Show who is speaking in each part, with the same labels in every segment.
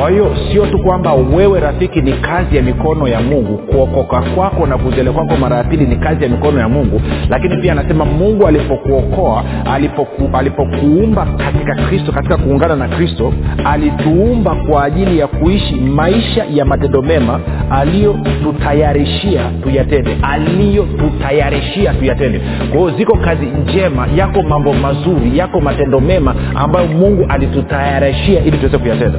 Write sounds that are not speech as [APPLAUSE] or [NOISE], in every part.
Speaker 1: kwa hiyo sio tu kwamba wewe rafiki ni kazi ya mikono ya mungu kuokoka kwako na kuzele kwako mara ya pili ni kazi ya mikono ya mungu lakini pia anasema mungu alipokuokoa alipoku, alipokuumba katika kristo katika kuungana na kristo alituumba kwa ajili ya kuishi maisha ya matendo mema aliyotutayarishia tuyatende aliyotutayarishia tuyatende. Kwa hiyo ziko kazi njema yako mambo mazuri yako matendo mema ambayo mungu alitutayarishia ili tuweze kuyatenda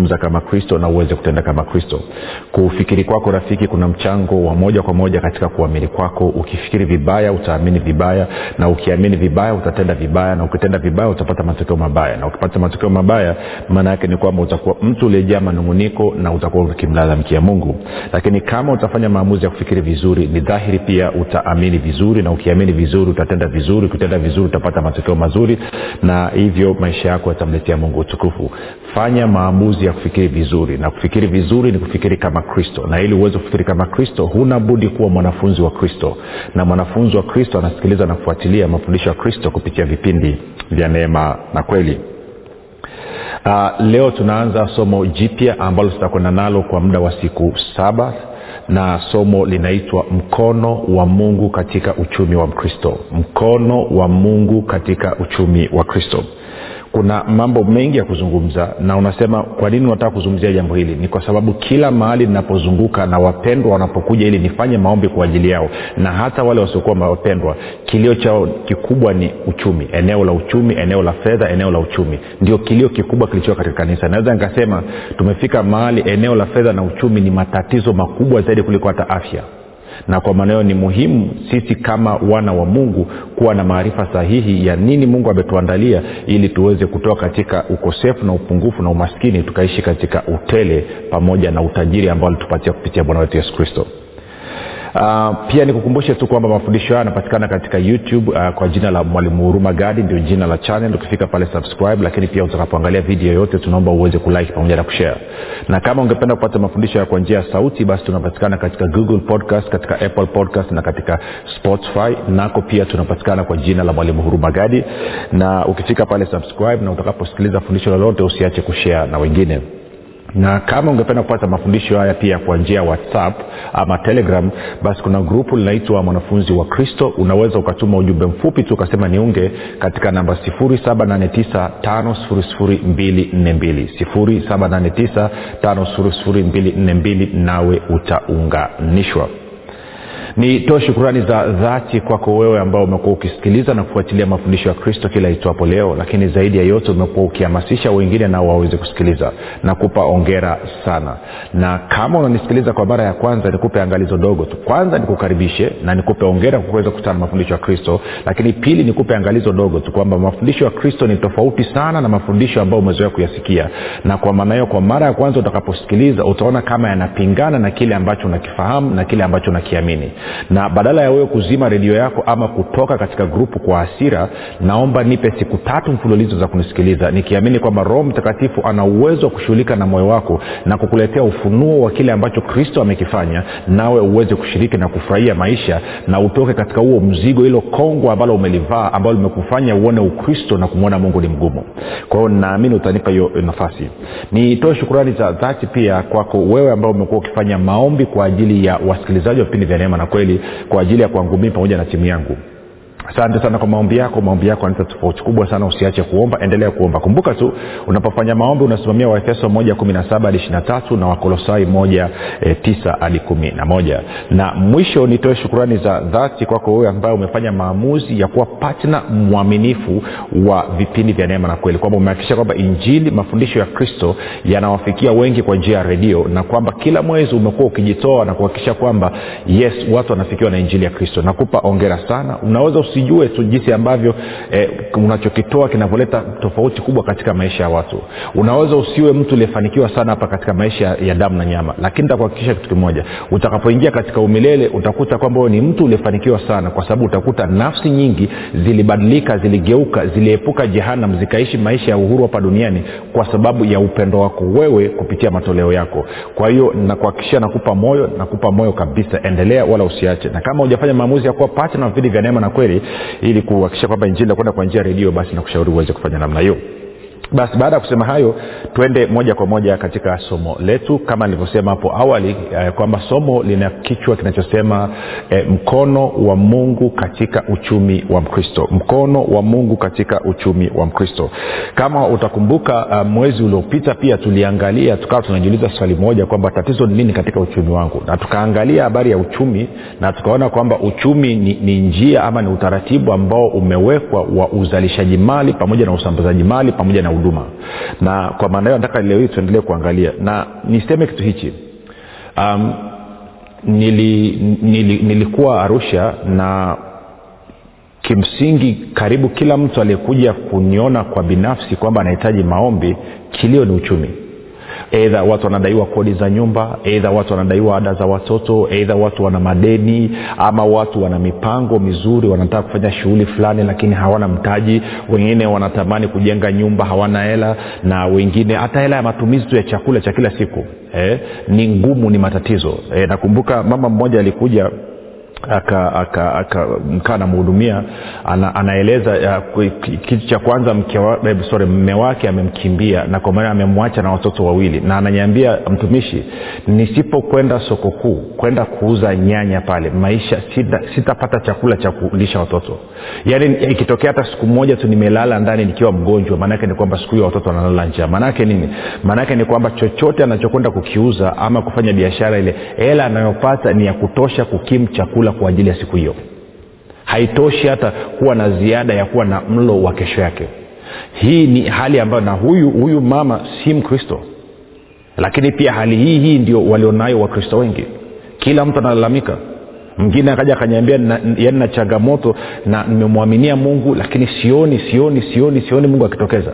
Speaker 1: kama kristo na uweze kutenda kama kristo. Kufikiri kwako rafiki kuna mchango wa moja kwa moja katika kuamini kwako. Ukifikiri vibaya utaamini vibaya na ukiamini vibaya utatenda vibaya na ukitenda vibaya utapata matokeo mabaya. Na ukipata matokeo mabaya maana yake ni kwamba utakuwa mtu uliyejaa manunguniko na utakuwa ukimlalamikia mungu. Lakini kama utafanya maamuzi ya kufikiri vizuri ni dhahiri pia utaamini vizuri na ukiamini vizuri utatenda vizuri. Ukitenda vizuri utapata matokeo mazuri na hivyo maisha yako yatamletea mungu utukufu. Fanya maamuzi ya kufikiri vizuri. Na kufikiri vizuri ni kufikiri kama kristo. Na ili uweze kufikiri kama kristo huna budi kuwa mwanafunzi wa kristo. Na mwanafunzi wa kristo anasikiliza na kufuatilia mafundisho ya kristo kupitia vipindi vya neema na kweli. Uh, leo tunaanza somo jipya ambalo tutakwenda nalo kwa muda wa siku saba. Na somo linaitwa mkono wa mungu katika uchumi wa mkristo. Mkono wa mungu katika uchumi wa kristo kuna mambo mengi ya kuzungumza na unasema kwa nini unataka kuzungumzia jambo hili? Ni kwa sababu kila mahali ninapozunguka na wapendwa wanapokuja ili nifanye maombi kwa ajili yao na hata wale wasiokuwa wapendwa kilio chao kikubwa ni uchumi eneo la uchumi eneo la fedha eneo la uchumi. Ndio kilio kikubwa kilichoa katika kanisa. Naweza nikasema tumefika mahali eneo la fedha na uchumi ni matatizo makubwa zaidi kuliko hata afya na kwa maana hiyo ni muhimu sisi kama wana wa mungu kuwa na maarifa sahihi ya nini mungu ametuandalia ili tuweze kutoka katika ukosefu na upungufu na umaskini tukaishi katika utele pamoja na utajiri ambao alitupatia kupitia bwana wetu yesu kristo Uh, pia nikukumbushe tu kwamba mafundisho hayo yanapatikana katika youtube uh, kwa jina la mwalimu huruma gadi ndio jina la channel. Ukifika pale subscribe lakini pia utakapoangalia video yote tunaomba uweze kulike pamoja na kushare. Na kama ungependa kupata mafundisho ya kwa njia ya sauti basi tunapatikana katika google podcast katika apple podcast na katika spotify. Nako pia tunapatikana kwa jina la mwalimu huruma gadi. Na ukifika pale subscribe na utakaposikiliza fundisho lolote usiache kushare na wengine na kama ungependa kupata mafundisho haya pia kwa njia ya whatsapp ama telegram basi kuna grupu linaitwa mwanafunzi wa kristo. Unaweza ukatuma ujumbe mfupi tu ukasema niunge katika namba 7895242 7895242 nawe utaunganishwa nitoe shukurani za dhati kwako wewe ambao umekuwa ukisikiliza na kufuatilia mafundisho ya kristo kila itwapo leo lakini zaidi ya yote umekuwa ukihamasisha wengine nao waweze kusikiliza. Nakupa ongera sana. Na kama unanisikiliza kwa mara ya kwanza nikupe angalizo dogo tu. Kwanza nikukaribishe na nikupe ongera kuweza kukutana na mafundisho ya kristo lakini pili nikupe angalizo dogo tu kwamba mafundisho ya kristo ni tofauti sana na mafundisho ambayo umezoea kuyasikia. Na kwa maana hiyo kwa mara ya kwanza utakaposikiliza utaona kama yanapingana na kile ambacho unakifahamu na kile ambacho unakiamini na badala ya wewe kuzima redio yako ama kutoka katika grupu kwa hasira naomba nipe siku tatu mfululizo za kunisikiliza nikiamini kwamba roho mtakatifu ana uwezo wa kushughulika na moyo wako na kukuletea ufunuo wa kile ambacho kristo amekifanya nawe uweze kushiriki na kufurahia maisha na utoke katika huo mzigo hilo kongwa ambalo umelivaa ambalo limekufanya uone ukristo na kumwona mungu ni mgumu. Kwa naamini utanipa hiyo nafasi. Nitoe shukurani za dhati pia kwako wewe ambao umekuwa ukifanya maombi kwa ajili ya wasikilizaji wa vipindi vya neema na kweli kwa ajili ya kwangu mii pamoja na timu yangu asante sana kwa maombi yako. Maombi yako anita tofauti kubwa sana. Usiache kuomba endelea kuomba. Kumbuka tu unapofanya maombi unasimamia waefeso moja kumi na saba hadi ishiri na tatu na wakolosai moja e, tisa hadi kumi na moja. Na mwisho nitoe shukurani za dhati kwako wewe ambaye umefanya maamuzi ya kuwa patna mwaminifu wa vipindi vya neema na kweli. Kwamba umehakikisha kwamba injili mafundisho ya kristo yanawafikia wengi kwa njia ya redio na kwamba kila mwezi umekuwa ukijitoa na kuhakikisha kwamba yes watu wanafikiwa na injili ya kristo. Nakupa ongera sana. Unaweza usijue tu jinsi ambavyo eh, unachokitoa kinavyoleta tofauti kubwa katika maisha ya watu. Unaweza usiwe mtu uliyefanikiwa sana hapa katika maisha ya damu na nyama lakini takuhakikisha kitu kimoja. Utakapoingia katika umilele utakuta kwamba ni mtu uliyefanikiwa sana kwa sababu utakuta nafsi nyingi zilibadilika ziligeuka ziliepuka jehanam zikaishi maisha ya uhuru hapa duniani kwa sababu ya upendo wako wewe kupitia matoleo yako. Kwa hiyo nakuhakikishia nakupa moyo nakupa moyo kabisa endelea wala usiache. Na kama hujafanya maamuzi ya kuwa pati na vipindi vya neema na kweli ili kuhakikisha kwamba injili inakwenda kwa njia ya redio basi nakushauri uweze kufanya namna hiyo basi baada ya kusema hayo twende moja kwa moja katika somo letu. Kama nilivyosema hapo awali eh, kwamba somo lina kichwa kinachosema eh, mkono wa mungu katika uchumi wa mkristo. Mkono wa mungu katika uchumi wa mkristo. Kama utakumbuka uh, mwezi uliopita pia tuliangalia tukawa tunajiuliza swali moja kwamba tatizo ni nini katika uchumi wangu. Na tukaangalia habari ya uchumi na tukaona kwamba uchumi ni, ni njia ama ni utaratibu ambao umewekwa wa uzalishaji mali pamoja na usambazaji mali pamoja na huduma. Na kwa maana hiyo nataka leo hii tuendelee kuangalia. Na niseme kitu hichi. Um, nili, nili, nilikuwa arusha na kimsingi karibu kila mtu aliyekuja kuniona kwa binafsi kwamba anahitaji maombi kilio ni uchumi eidha watu wanadaiwa kodi za nyumba eidha watu wanadaiwa ada za watoto eidha watu wana madeni ama watu wana mipango mizuri wanataka kufanya shughuli fulani lakini hawana mtaji wengine wanatamani kujenga nyumba hawana hela na wengine hata hela ya matumizi tu ya chakula cha kila siku eh, ni ngumu ni matatizo. Eh, nakumbuka mama mmoja alikuja akamkaa anamhudumia ana, anaeleza kitu cha kwanza wa, sorry, mme wake amemkimbia na kwa maana amemwacha na watoto wawili. Na ananyambia mtumishi nisipokwenda soko kuu kwenda kuuza nyanya pale maisha sita, sitapata chakula cha kulisha watoto. Yaani ikitokea hata siku moja tu nimelala ndani nikiwa mgonjwa maanaake ni kwamba siku hiyo watoto wanalala njaa. Maanaake nini? Maanaake ni kwamba chochote anachokwenda kukiuza ama kufanya biashara ile hela anayopata ni ya kutosha kukimu chakula kwa ajili ya siku hiyo. Haitoshi hata kuwa na ziada ya kuwa na mlo wa kesho yake. Hii ni hali ambayo na huyu huyu mama si mkristo. Lakini pia hali hii hii ndio walionayo wakristo wengi. Kila mtu analalamika. Mwingine akaja akanyambia yani na changamoto na nimemwaminia mungu lakini sioni sioni sioni sioni mungu akitokeza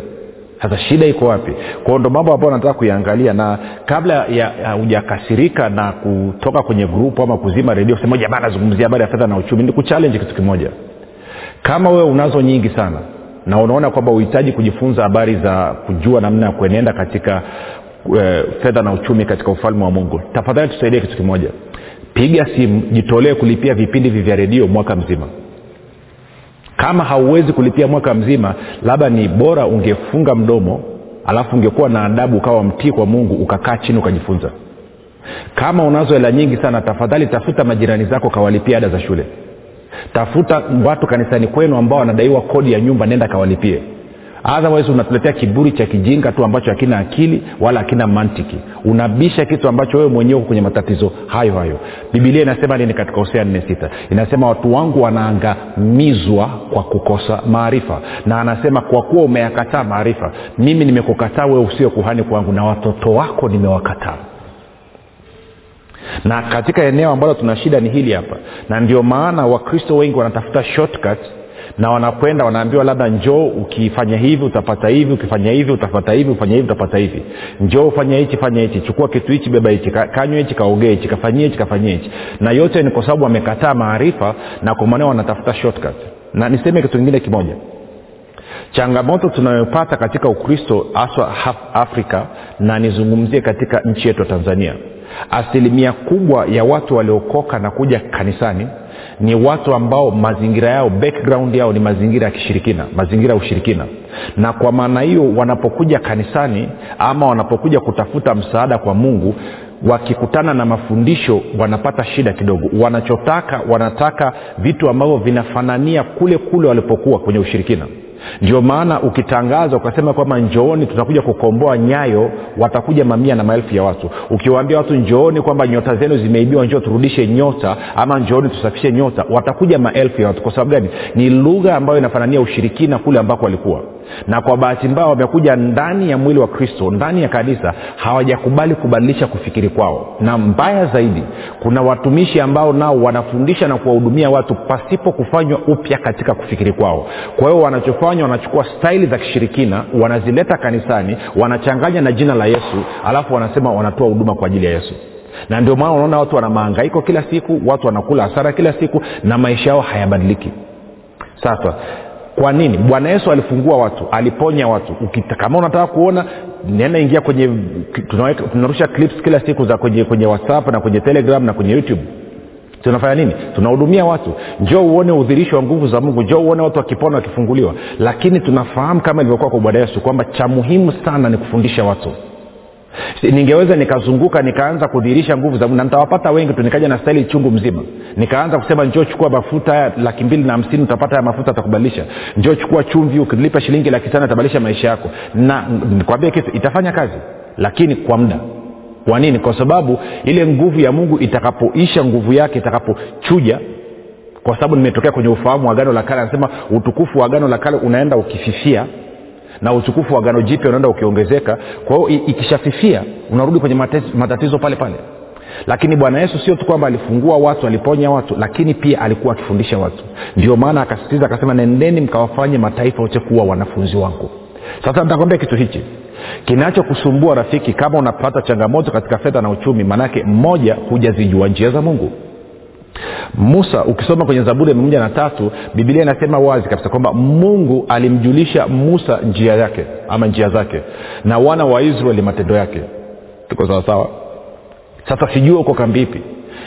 Speaker 1: sasa shida iko wapi? Kwao ndo mambo ambayo nataka kuiangalia na kabla ya hujakasirika na kutoka kwenye grupu ama kuzima redio sema jamaa anazungumzia habari ya fedha na uchumi ni kuchallenge kitu kimoja. Kama wewe unazo nyingi sana na unaona kwamba uhitaji kujifunza habari za kujua namna ya kuenenda katika e, fedha na uchumi katika ufalme wa mungu tafadhali tusaidie kitu kimoja. Piga simu jitolee kulipia vipindi vya redio mwaka mzima kama hauwezi kulipia mwaka mzima labda ni bora ungefunga mdomo alafu ungekuwa na adabu ukawa mtii kwa mungu ukakaa chini ukajifunza. Kama unazo hela nyingi sana tafadhali tafuta majirani zako kawalipia ada za shule. Tafuta watu kanisani kwenu ambao wanadaiwa kodi ya nyumba nenda kawalipie otherwise unatuletea kiburi cha kijinga tu ambacho hakina akili wala hakina mantiki. Unabisha kitu ambacho wewe mwenyewe kwenye matatizo hayo hayo. Bibilia inasema nini katika hosea nne sita? Inasema watu wangu wanaangamizwa kwa kukosa maarifa. Na anasema kwa kuwa umeyakataa maarifa mimi nimekukataa wewe usio kuhani kwangu na watoto wako nimewakataa. Na katika eneo ambalo tuna shida ni hili hapa. Na ndio maana wakristo wengi wanatafuta shortcut na wanakwenda wanaambiwa labda njoo ukifanya hivi utapata hivi ukifanya hivi utapata hivi ufanya hivi utapata hivi. Njoo ufanya hichi fanya hichi chukua kitu hichi beba hichi kanywa hichi kaogee hichi kafanyie hichi kafanyie hichi. Na yote ni kwa sababu wamekataa maarifa na kwa maana wanatafuta shortcut. Na niseme kitu kingine kimoja. Changamoto tunayopata katika ukristo haswa afrika na nizungumzie katika nchi yetu ya tanzania. Asilimia kubwa ya watu waliokoka na kuja kanisani ni watu ambao mazingira yao background yao ni mazingira ya kishirikina mazingira ya ushirikina. Na kwa maana hiyo wanapokuja kanisani ama wanapokuja kutafuta msaada kwa mungu wakikutana na mafundisho wanapata shida kidogo. Wanachotaka wanataka vitu ambavyo vinafanania kule kule walipokuwa kwenye ushirikina ndio maana ukitangaza ukasema kwamba njooni tutakuja kukomboa nyayo watakuja mamia na maelfu ya watu. Ukiwaambia watu njooni kwamba nyota zenu zimeibiwa njoo turudishe nyota ama njooni tusafishe nyota watakuja maelfu ya watu. Kwa sababu gani? Ni lugha ambayo inafanania ushirikina kule ambako walikuwa na kwa bahati mbaya wamekuja ndani ya mwili wa kristo ndani ya kanisa hawajakubali kubadilisha kufikiri kwao. Na mbaya zaidi kuna watumishi ambao nao wanafundisha na kuwahudumia watu pasipo kufanywa upya katika kufikiri kwao. Kwa hiyo wanachofanya wanachukua staili za kishirikina wanazileta kanisani wanachanganya na jina la yesu alafu wanasema wanatoa huduma kwa ajili ya yesu. Na ndio maana unaona watu wana maangaiko kila siku watu wanakula hasara kila siku na maisha yao hayabadiliki. Sasa kwa nini? Bwana yesu alifungua watu aliponya watu. Ukita, kama unataka kuona nenda ingia kwenye tunarusha clips kila siku za kwenye kwenye whatsapp na kwenye telegram na kwenye youtube. Tunafanya nini? Tunahudumia watu. Njoo uone udhirisho wa nguvu za mungu. Njoo uone watu wakipona wakifunguliwa. Lakini tunafahamu kama ilivyokuwa kwa bwana yesu kwamba cha muhimu sana ni kufundisha watu ningeweza nikazunguka nikaanza kudhihirisha nguvu za mungu. Na nitawapata wengi tu nikaja na staili chungu mzima. Nikaanza kusema njoo chukua mafuta haya laki mbili na hamsini utapata haya mafuta atakubadilisha. Njoo chukua chumvi ukilipa shilingi laki tano atabadilisha maisha yako. Na nikwambie kitu itafanya kazi lakini kwa muda. Kwa nini? Kwa sababu ile nguvu ya mungu itakapoisha nguvu yake itakapochuja kwa sababu nimetokea kwenye ufahamu wa agano la kale anasema utukufu wa agano la kale unaenda ukififia na utukufu wa agano jipya unaenda ukiongezeka. Kwa hiyo ikishafifia unarudi kwenye matatizo pale pale. Lakini bwana yesu sio tu kwamba alifungua watu aliponya watu lakini pia alikuwa akifundisha watu. Ndio maana akasisitiza akasema nendeni mkawafanye mataifa yote kuwa wanafunzi wangu. Sasa nitakwambia kitu hichi. Kinachokusumbua rafiki kama unapata changamoto katika fedha na uchumi maanake mmoja hujazijua njia za mungu musa ukisoma kwenye zaburi ya mia moja na tatu bibilia inasema wazi kabisa kwamba mungu alimjulisha musa njia yake ama njia zake na wana wa israeli matendo yake. Tuko sawasawa sasa sijua uko kambi ipi.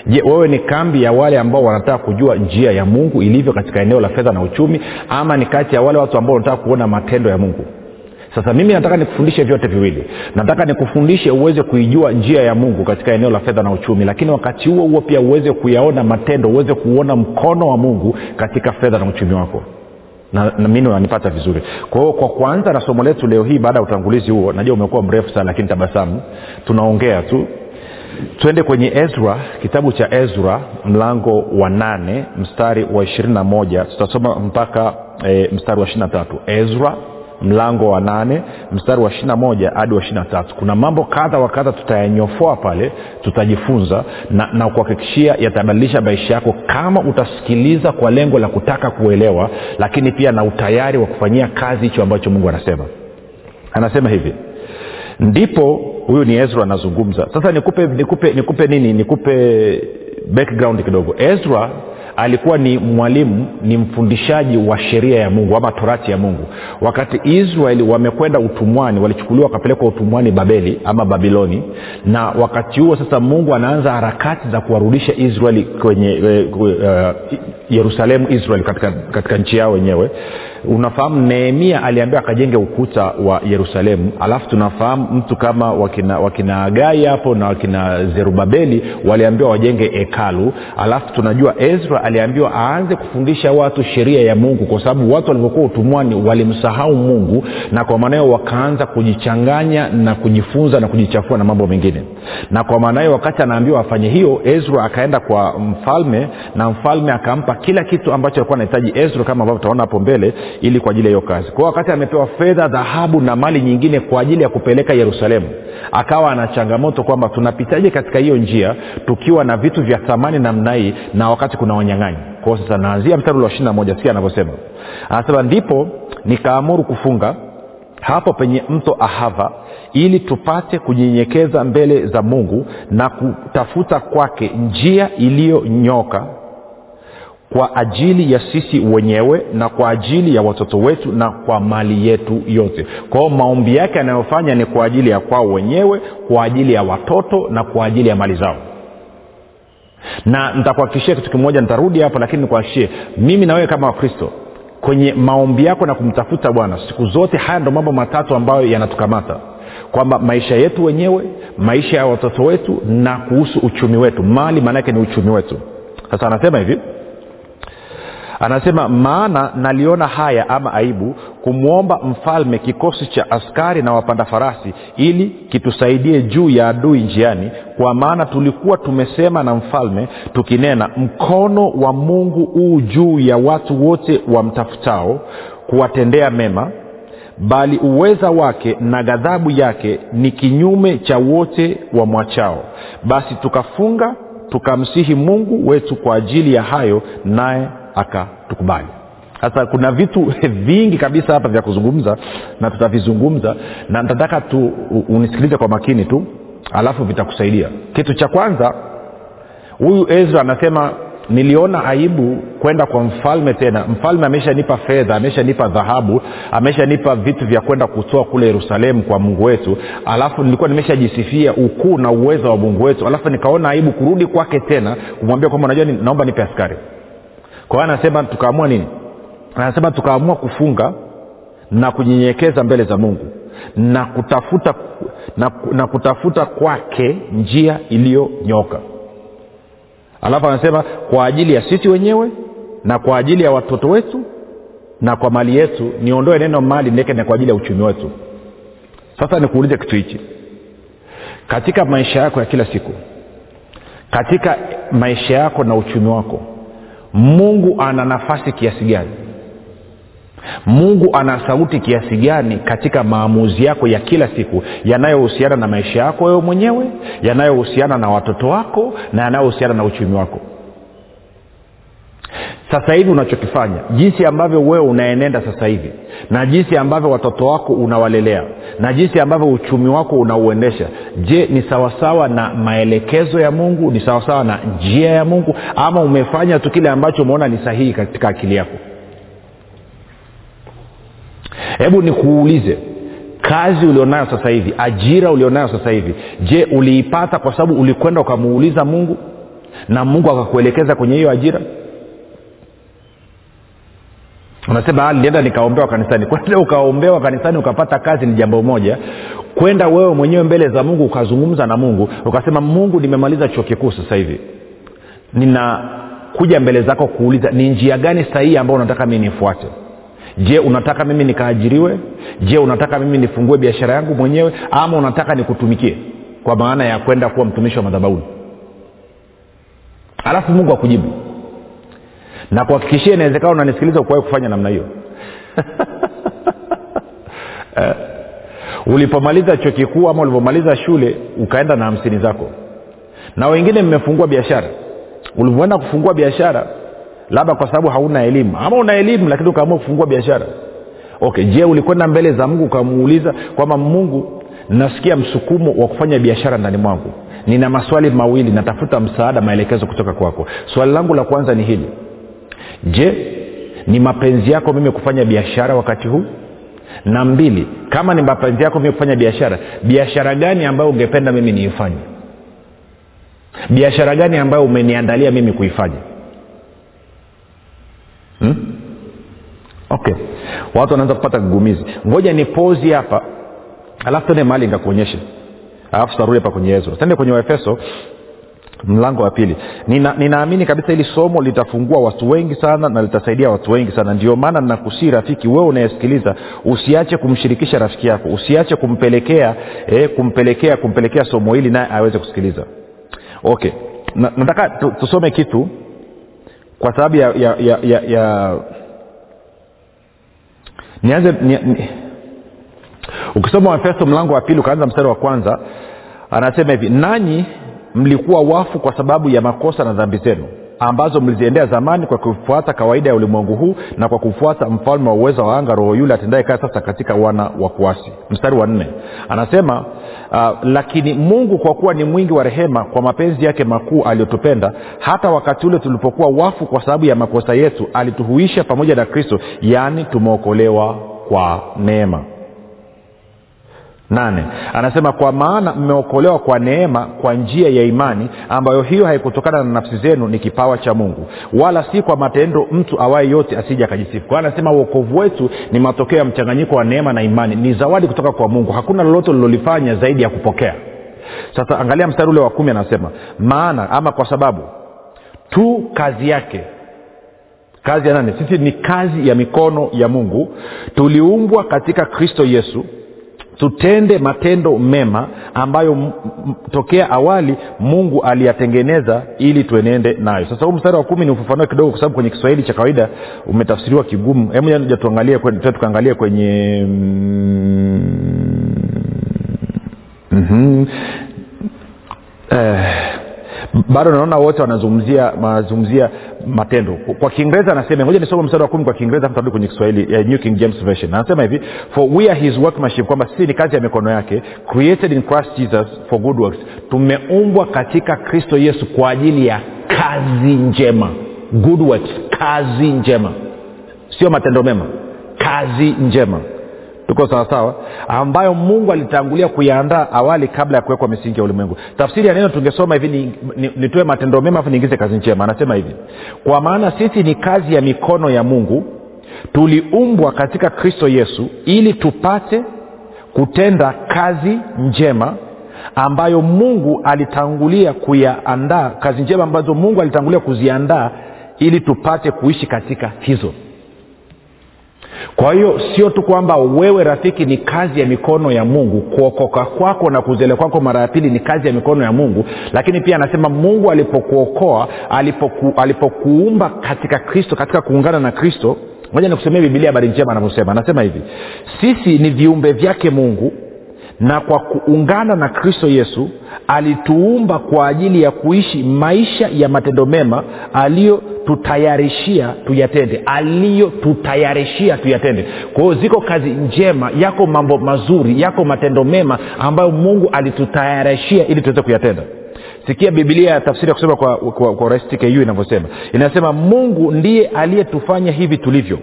Speaker 1: Je wewe ni kambi ya wale ambao wanataka kujua njia ya mungu ilivyo katika eneo la fedha na uchumi ama ni kati ya wale watu ambao wanataka kuona matendo ya mungu sasa mimi nataka nikufundishe vyote viwili. Nataka nikufundishe uweze kuijua njia ya mungu katika eneo la fedha na uchumi lakini wakati huo huo pia uweze kuyaona matendo uweze kuona mkono wa mungu katika fedha na uchumi wako. Na, na mimi unanipata vizuri. Kwa hiyo kwa kwanza na somo letu leo hii baada ya utangulizi huo najua umekuwa mrefu sana lakini tabasamu. Tunaongea tu. Twende kwenye ezra kitabu cha ezra mlango wa nane mstari wa ishirini na moja. Tutasoma mpaka e, mstari wa ishirina tatu. Ezra mlango wa nane mstari wa ishirina moja hadi wa ishirina tatu. Kuna mambo kadha wa kadha tutayanyofoa pale tutajifunza na, na kuhakikishia yatabadilisha maisha yako kama utasikiliza kwa lengo la kutaka kuelewa lakini pia na utayari wa kufanyia kazi hicho ambacho mungu anasema. Anasema hivi ndipo huyu ni ezra anazungumza. Sasa nikupe nikupe nikupe nini? Nikupe background kidogo. Ezra alikuwa ni mwalimu ni mfundishaji wa sheria ya mungu ama torati ya mungu. Wakati israeli wamekwenda utumwani walichukuliwa wakapelekwa utumwani babeli ama babiloni. Na wakati huo sasa mungu anaanza harakati za kuwarudisha israeli kwenye uh, yerusalemu israeli katika, katika nchi yao wenyewe unafahamu nehemia aliambiwa akajenge ukuta wa yerusalemu. Alafu tunafahamu mtu kama wakina, wakina agai hapo na wakina zerubabeli waliambiwa wajenge hekalu. Alafu tunajua ezra aliambiwa aanze kufundisha watu sheria ya mungu kwa sababu watu walivyokuwa utumwani walimsahau mungu na kwa maana hiyo wakaanza kujichanganya na kujifunza na kujichafua na mambo mengine. Na kwa maana hiyo wakati anaambiwa afanye hiyo ezra akaenda kwa mfalme na mfalme akampa kila kitu ambacho alikuwa anahitaji. Ezra kama ambavyo tutaona hapo mbele ili kwa ajili ya hiyo kazi. Kwao wakati amepewa fedha dhahabu na mali nyingine kwa ajili ya kupeleka yerusalemu akawa ana changamoto kwamba tunapitaje katika hiyo njia tukiwa na vitu vya thamani namna hii na wakati kuna wanyang'anyi. Kwao sasa naanzia mstari wa ishiri moja sikia anavyosema. Anasema ndipo nikaamuru kufunga hapo penye mto ahava ili tupate kujinyenyekeza mbele za mungu na kutafuta kwake njia iliyonyoka kwa ajili ya sisi wenyewe na kwa ajili ya watoto wetu na kwa mali yetu yote. Kwao maombi yake anayofanya ni kwa ajili ya kwao wenyewe kwa ajili ya watoto na kwa ajili ya mali zao. Na nitakuhakikishia kitu kimoja nitarudi hapo lakini nikuhakikishie mimi na wewe kama wakristo kwenye maombi yako na kumtafuta bwana siku zote haya ndo mambo matatu ambayo yanatukamata. Kwamba maisha yetu wenyewe maisha ya watoto wetu na kuhusu uchumi wetu. Mali maanaake ni uchumi wetu. Sasa anasema hivi anasema maana naliona haya ama aibu kumwomba mfalme kikosi cha askari na wapanda farasi ili kitusaidie juu ya adui njiani kwa maana tulikuwa tumesema na mfalme tukinena mkono wa mungu huu juu ya watu wote wamtafutao kuwatendea mema bali uweza wake na ghadhabu yake ni kinyume cha wote wamwachao basi tukafunga tukamsihi mungu wetu kwa ajili ya hayo naye akatukubali sasa kuna vitu [LAUGHS] vingi kabisa hapa vya kuzungumza na tutavizungumza na nitataka tu unisikilize kwa makini tu alafu vitakusaidia. Kitu cha kwanza huyu ezra anasema niliona aibu kwenda kwa mfalme tena. Mfalme ameshanipa fedha ameshanipa dhahabu ameshanipa vitu vya kwenda kutoa kule yerusalemu kwa mungu wetu. Alafu nilikuwa nimeshajisifia ukuu na uwezo wa mungu wetu. Alafu nikaona aibu kurudi kwake tena kumwambia kwamba unajua naomba nipe askari kwa hiyo anasema tukaamua nini? Anasema tukaamua kufunga na kunyenyekeza mbele za mungu na kutafuta na, na kutafuta kwake njia iliyonyoka. Alafu anasema kwa ajili ya sisi wenyewe na kwa ajili ya watoto wetu na kwa mali yetu niondoe neno mali niweke na kwa ajili ya uchumi wetu. Sasa nikuulize kitu hichi. Katika maisha yako ya kila siku katika maisha yako na uchumi wako mungu ana nafasi kiasi gani? Mungu ana sauti kiasi gani katika maamuzi yako ya kila siku yanayohusiana na maisha yako wewe mwenyewe yanayohusiana na watoto wako na yanayohusiana na uchumi wako sasa hivi unachokifanya jinsi ambavyo wewe unaenenda sasa hivi na jinsi ambavyo watoto wako unawalelea na jinsi ambavyo uchumi wako unauendesha je ni sawasawa na maelekezo ya mungu? Ni sawasawa na njia ya mungu? Ama umefanya tu kile ambacho umeona ni sahihi katika akili yako? Hebu nikuulize kazi ulionayo sasa hivi ajira ulionayo sasa hivi je uliipata kwa sababu ulikwenda ukamuuliza mungu na mungu akakuelekeza kwenye hiyo ajira unasema nilienda nikaombewa kanisani. Kwenda ukaombewa kanisani ukapata kazi ni jambo moja. Kwenda wewe mwenyewe mbele za mungu ukazungumza na mungu ukasema mungu nimemaliza chuo kikuu sasa hivi. Ninakuja mbele zako kuuliza ni njia gani sahihi ambayo unataka mii nifuate je unataka mimi nikaajiriwe? Je unataka mimi nifungue biashara yangu mwenyewe? Ama unataka nikutumikie kwa maana ya kwenda kuwa mtumishi wa madhabauni alafu mungu akujibu na kuhakikishia inawezekana unanisikiliza ukuwahi kufanya namna hiyo. [LAUGHS] Eh, ulipomaliza chuo kikuu ama ulipomaliza shule ukaenda na hamsini zako. Na wengine mmefungua biashara. Ulivyoenda kufungua biashara labda kwa sababu hauna elimu. Ama una elimu lakini ukaamua kufungua biashara. Okay je ulikwenda mbele za mungu ukamuuliza kwamba mungu nasikia msukumo wa kufanya biashara ndani mwangu. Nina maswali mawili natafuta msaada maelekezo kutoka kwako. Swali langu la kwanza ni hili je ni mapenzi yako mimi kufanya biashara wakati huu? Na mbili kama ni mapenzi yako mimi kufanya biashara biashara gani ambayo ungependa mimi niifanye? Biashara gani ambayo umeniandalia mimi kuifanya? Hmm? okay. Watu wanaanza kupata kigumizi. Ngoja ni pozi hapa alafu tende mahali nikakuonyeshe alafu tutarudi hapa kwenye ezra. Tende kwenye waefeso mlango wa pili. Nina, ninaamini kabisa hili somo litafungua watu wengi sana na litasaidia watu wengi sana. Ndio maana nakusii rafiki wewe unayesikiliza usiache kumshirikisha rafiki yako. Usiache kumpelekea eh, kumpelekea kumpelekea somo hili naye aweze kusikiliza. Okay. Na, nataka tusome kitu kwa sababu ya, ya, ya, ya, ya nianze ni, ni, ukisoma waefeso mlango wa pili ukaanza mstari wa kwanza anasema hivi nanyi mlikuwa wafu kwa sababu ya makosa na dhambi zenu ambazo mliziendea zamani kwa kufuata kawaida ya ulimwengu huu na kwa kufuata mfalme wa uwezo wa anga roho yule atendaye kaa sasa katika wana wa kuasi. Mstari wa nne. Anasema uh, lakini mungu kwa kuwa ni mwingi wa rehema kwa mapenzi yake makuu aliyotupenda hata wakati ule tulipokuwa wafu kwa sababu ya makosa yetu alituhuisha pamoja na kristo yaani tumeokolewa kwa neema nane. Anasema kwa maana mmeokolewa kwa neema kwa njia ya imani ambayo hiyo haikutokana na nafsi zenu ni kipawa cha mungu. Wala si kwa matendo mtu awaye yote asija akajisifu. Kwao anasema uokovu wetu ni matokeo ya mchanganyiko wa neema na imani. Ni zawadi kutoka kwa mungu. Hakuna lolote lilolifanya zaidi ya kupokea. Sasa angalia mstari ule wa kumi anasema maana ama kwa sababu tu kazi yake kazi ya nane sisi ni kazi ya mikono ya mungu. Tuliumbwa katika kristo yesu tutende matendo mema ambayo m- m- tokea awali mungu aliyatengeneza ili tuenende nayo sasa huu mstari wa kumi ni ufafanue kidogo kwa sababu kwenye kiswahili cha kawaida umetafsiriwa kigumu hebu ja tuangalie kwenye, tukaangalie kwenye mm-hmm. eh, bado naona wote wanazungumzia wanazungumzia matendo. Kwa kiingereza anasema ngoja nisome mstari wa kumi kwa kiingereza tarudi kwenye kiswahili ya new king james version. Anasema hivi for we are his workmanship kwamba sisi ni kazi ya mikono yake created in christ jesus for good works. Tumeumbwa katika kristo yesu kwa ajili ya kazi njema. Good works kazi njema. Sio matendo mema kazi njema tuko sawasawa ambayo mungu alitangulia kuyaandaa awali kabla ya kuwekwa misingi ya ulimwengu. Tafsiri ya neno tungesoma hivi ni, ni matendo mema afu niingize kazi njema. Anasema hivi kwa maana sisi ni kazi ya mikono ya mungu tuliumbwa katika kristo yesu ili tupate kutenda kazi njema ambayo mungu alitangulia kuyaandaa kazi njema ambazo mungu alitangulia kuziandaa ili tupate kuishi katika hizo kwa hiyo sio tu kwamba wewe rafiki ni kazi ya mikono ya mungu kuokoka kwako na kuzele kwako mara ya pili ni kazi ya mikono ya mungu lakini pia anasema mungu alipokuokoa alipoku, alipokuumba katika kristo katika kuungana na kristo moja nikusomea bibilia habari njema anavyosema. Anasema hivi sisi ni viumbe vyake mungu na kwa kuungana na kristo yesu alituumba kwa ajili ya kuishi maisha ya matendo mema aliyotutayarishia tuyatende. Aliyotutayarishia tuyatende. Kwa hiyo ziko kazi njema yako mambo mazuri yako matendo mema ambayo mungu alitutayarishia ili tuweze kuyatenda. Sikia bibilia ya tafsiri ya kusema kwa, kwa, kwa rahisi tku inavyosema. Inasema mungu ndiye aliyetufanya hivi tulivyo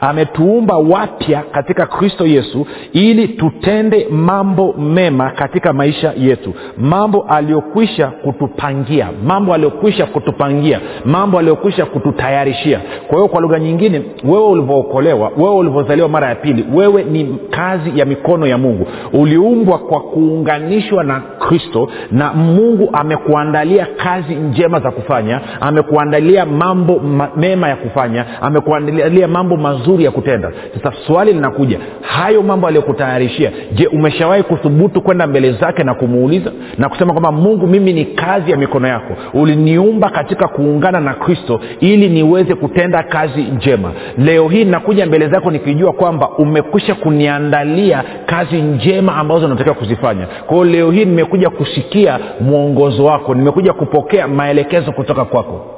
Speaker 1: ametuumba wapya katika kristo yesu ili tutende mambo mema katika maisha yetu. Mambo aliyokwisha kutupangia mambo aliyokwisha kutupangia mambo aliyokwisha kututayarishia. Kwa hiyo kwa lugha nyingine wewe ulivyookolewa wewe ulivyozaliwa mara ya pili wewe ni kazi ya mikono ya mungu. Uliumbwa kwa kuunganishwa na kristo na mungu amekuandalia kazi njema za kufanya amekuandalia mambo ma- mema ya kufanya amekuandalia mambo mazuri ya kutenda. Sasa swali linakuja hayo mambo aliyokutayarishia je umeshawahi kuthubutu kwenda mbele zake na kumuuliza? Na kusema kwamba mungu mimi ni kazi ya mikono yako. Uliniumba katika kuungana na kristo ili niweze kutenda kazi njema. Leo hii nakuja mbele zako nikijua kwamba umekwisha kuniandalia kazi njema ambazo natakiwa kuzifanya. Kwao leo hii nimekuja kusikia mwongozo wako nimekuja kupokea maelekezo kutoka kwako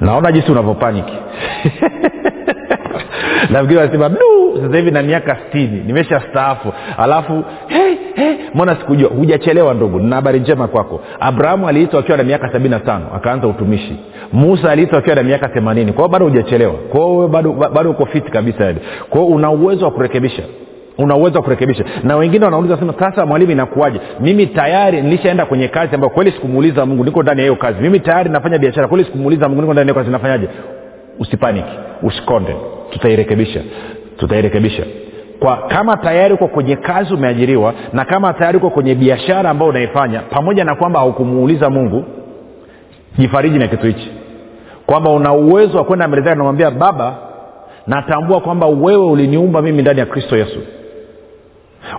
Speaker 1: naona jinsi unavyopaniki [LAUGHS] nafikiri wanasema du sasa hivi na miaka stini nimesha staafu alafu hey, hey, mbona sikujua? Hujachelewa ndugu nina habari njema kwako. Abrahamu aliitwa akiwa na miaka sabini na tano akaanza utumishi. Musa aliitwa akiwa na miaka themanini kwao bado hujachelewa. Kwao bado, bado uko fiti kabisa yani. Kwao una uwezo wa kurekebisha una uwezo kurekebisha. Na wengine wanauliza sema sasa mwalimu inakuwaje? Mimi tayari nilishaenda kwenye kazi ambayo kweli sikumuuliza mungu niko ndani ya hiyo kazi. Mimi tayari nafanya biashara kweli sikumuuliza mungu niko ndani ya kazi nafanyaje? Usipaniki. Usikonde tutairekebisha. Tutairekebisha. Kwa kama tayari uko kwenye kazi umeajiriwa na kama tayari uko kwenye biashara ambayo unaifanya pamoja na kwamba haukumuuliza mungu jifariji na kitu hichi. Kwamba una uwezo wa kwenda mbele namwambia baba natambua kwamba wewe uliniumba mimi ndani ya kristo yesu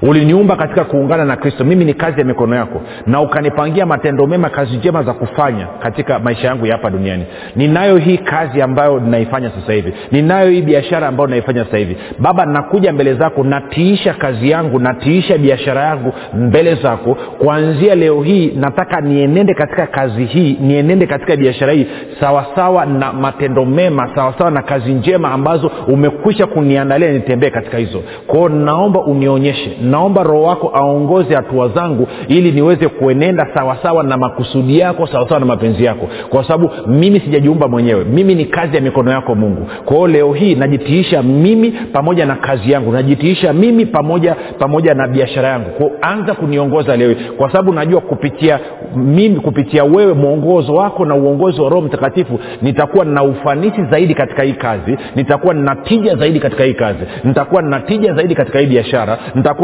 Speaker 1: uliniumba katika kuungana na kristo. Mimi ni kazi ya mikono yako. Na ukanipangia matendo mema kazi njema za kufanya katika maisha yangu ya hapa duniani. Ninayo hii kazi ambayo ninaifanya sasa hivi. Ninayo hii biashara ambayo ninaifanya sasa hivi. Baba nakuja mbele zako natiisha kazi yangu natiisha biashara yangu mbele zako. Kuanzia leo hii nataka nienende katika kazi hii nienende katika biashara hii sawasawa na matendo mema sawasawa na kazi njema ambazo umekwisha kuniandalia nitembee katika hizo. Kwao naomba unionyeshe anifundishe naomba roho wako aongoze hatua zangu ili niweze kuenenda sawasawa na makusudi yako sawasawa na mapenzi yako. Kwa sababu mimi sijajiumba mwenyewe. Mimi ni kazi ya mikono yako mungu. Kwa hiyo leo hii najitiisha mimi pamoja na kazi yangu. Najitiisha mimi pamoja pamoja na biashara yangu. Kwao anza kuniongoza leo kwa sababu najua kupitia mimi kupitia wewe mwongozo wako na uongozi wa roho mtakatifu nitakuwa na ufanisi zaidi katika hii kazi. Nitakuwa na tija zaidi katika hii kazi. Nitakuwa na tija zaidi katika hii biashara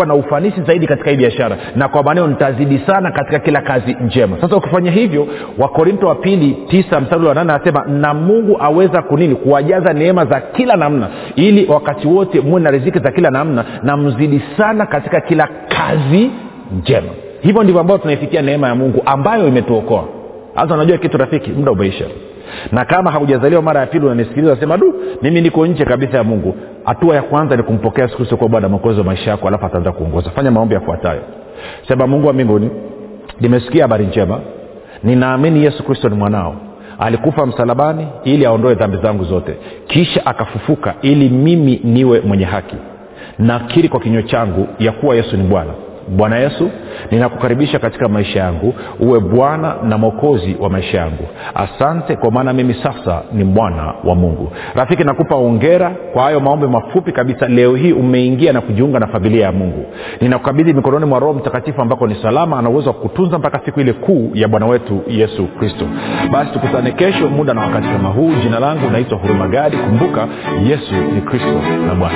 Speaker 1: na ufanisi zaidi katika hii biashara. Na kwa maneo nitazidi sana katika kila kazi njema. Sasa ukifanya hivyo wakorinto wa pili tisa mstari wa nane anasema na mungu aweza kunini? Kuwajaza neema za kila namna ili wakati wote muwe na riziki za kila namna na mzidi sana katika kila kazi njema. Hivyo ndivyo ambavyo tunaifikia neema ya mungu ambayo imetuokoa. Sasa unajua kitu rafiki muda umeisha. Na kama haujazaliwa mara ya pili unanisikiliza sema du mimi niko nje kabisa ya mungu hatua ya kwanza ni kumpokea yesu kristo kuwa bwana mwokozi wa maisha yako alafu ataanza kuongoza. Fanya maombi yafuatayo. Sema mungu wa mbinguni nimesikia habari njema. Ninaamini yesu kristo ni mwanao. Alikufa msalabani ili aondoe dhambi zangu zote. Kisha akafufuka ili mimi niwe mwenye haki. Nakiri kwa kinywa changu ya kuwa yesu ni bwana bwana yesu ninakukaribisha katika maisha yangu. Uwe bwana na mwokozi wa maisha yangu. Asante kwa maana mimi sasa ni mwana wa mungu. Rafiki nakupa ongera kwa hayo maombi mafupi kabisa leo hii umeingia na kujiunga na familia ya mungu. Ninakukabidhi mikononi mwa roho mtakatifu ambako ni salama ana uwezo wa kutunza mpaka siku ile kuu ya bwana wetu yesu kristo. Basi tukutane kesho muda na wakati kama huu. Jina langu naitwa hurumagadi. Kumbuka yesu ni kristo na bwana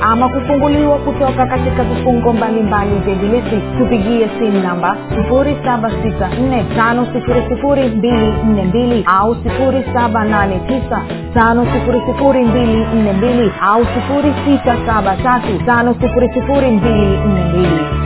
Speaker 2: ama kufunguliwa kutoka katika vifungo mbalimbali vya ibilisi. Tupigie simu namba 7645242 au 7895242 au 6735242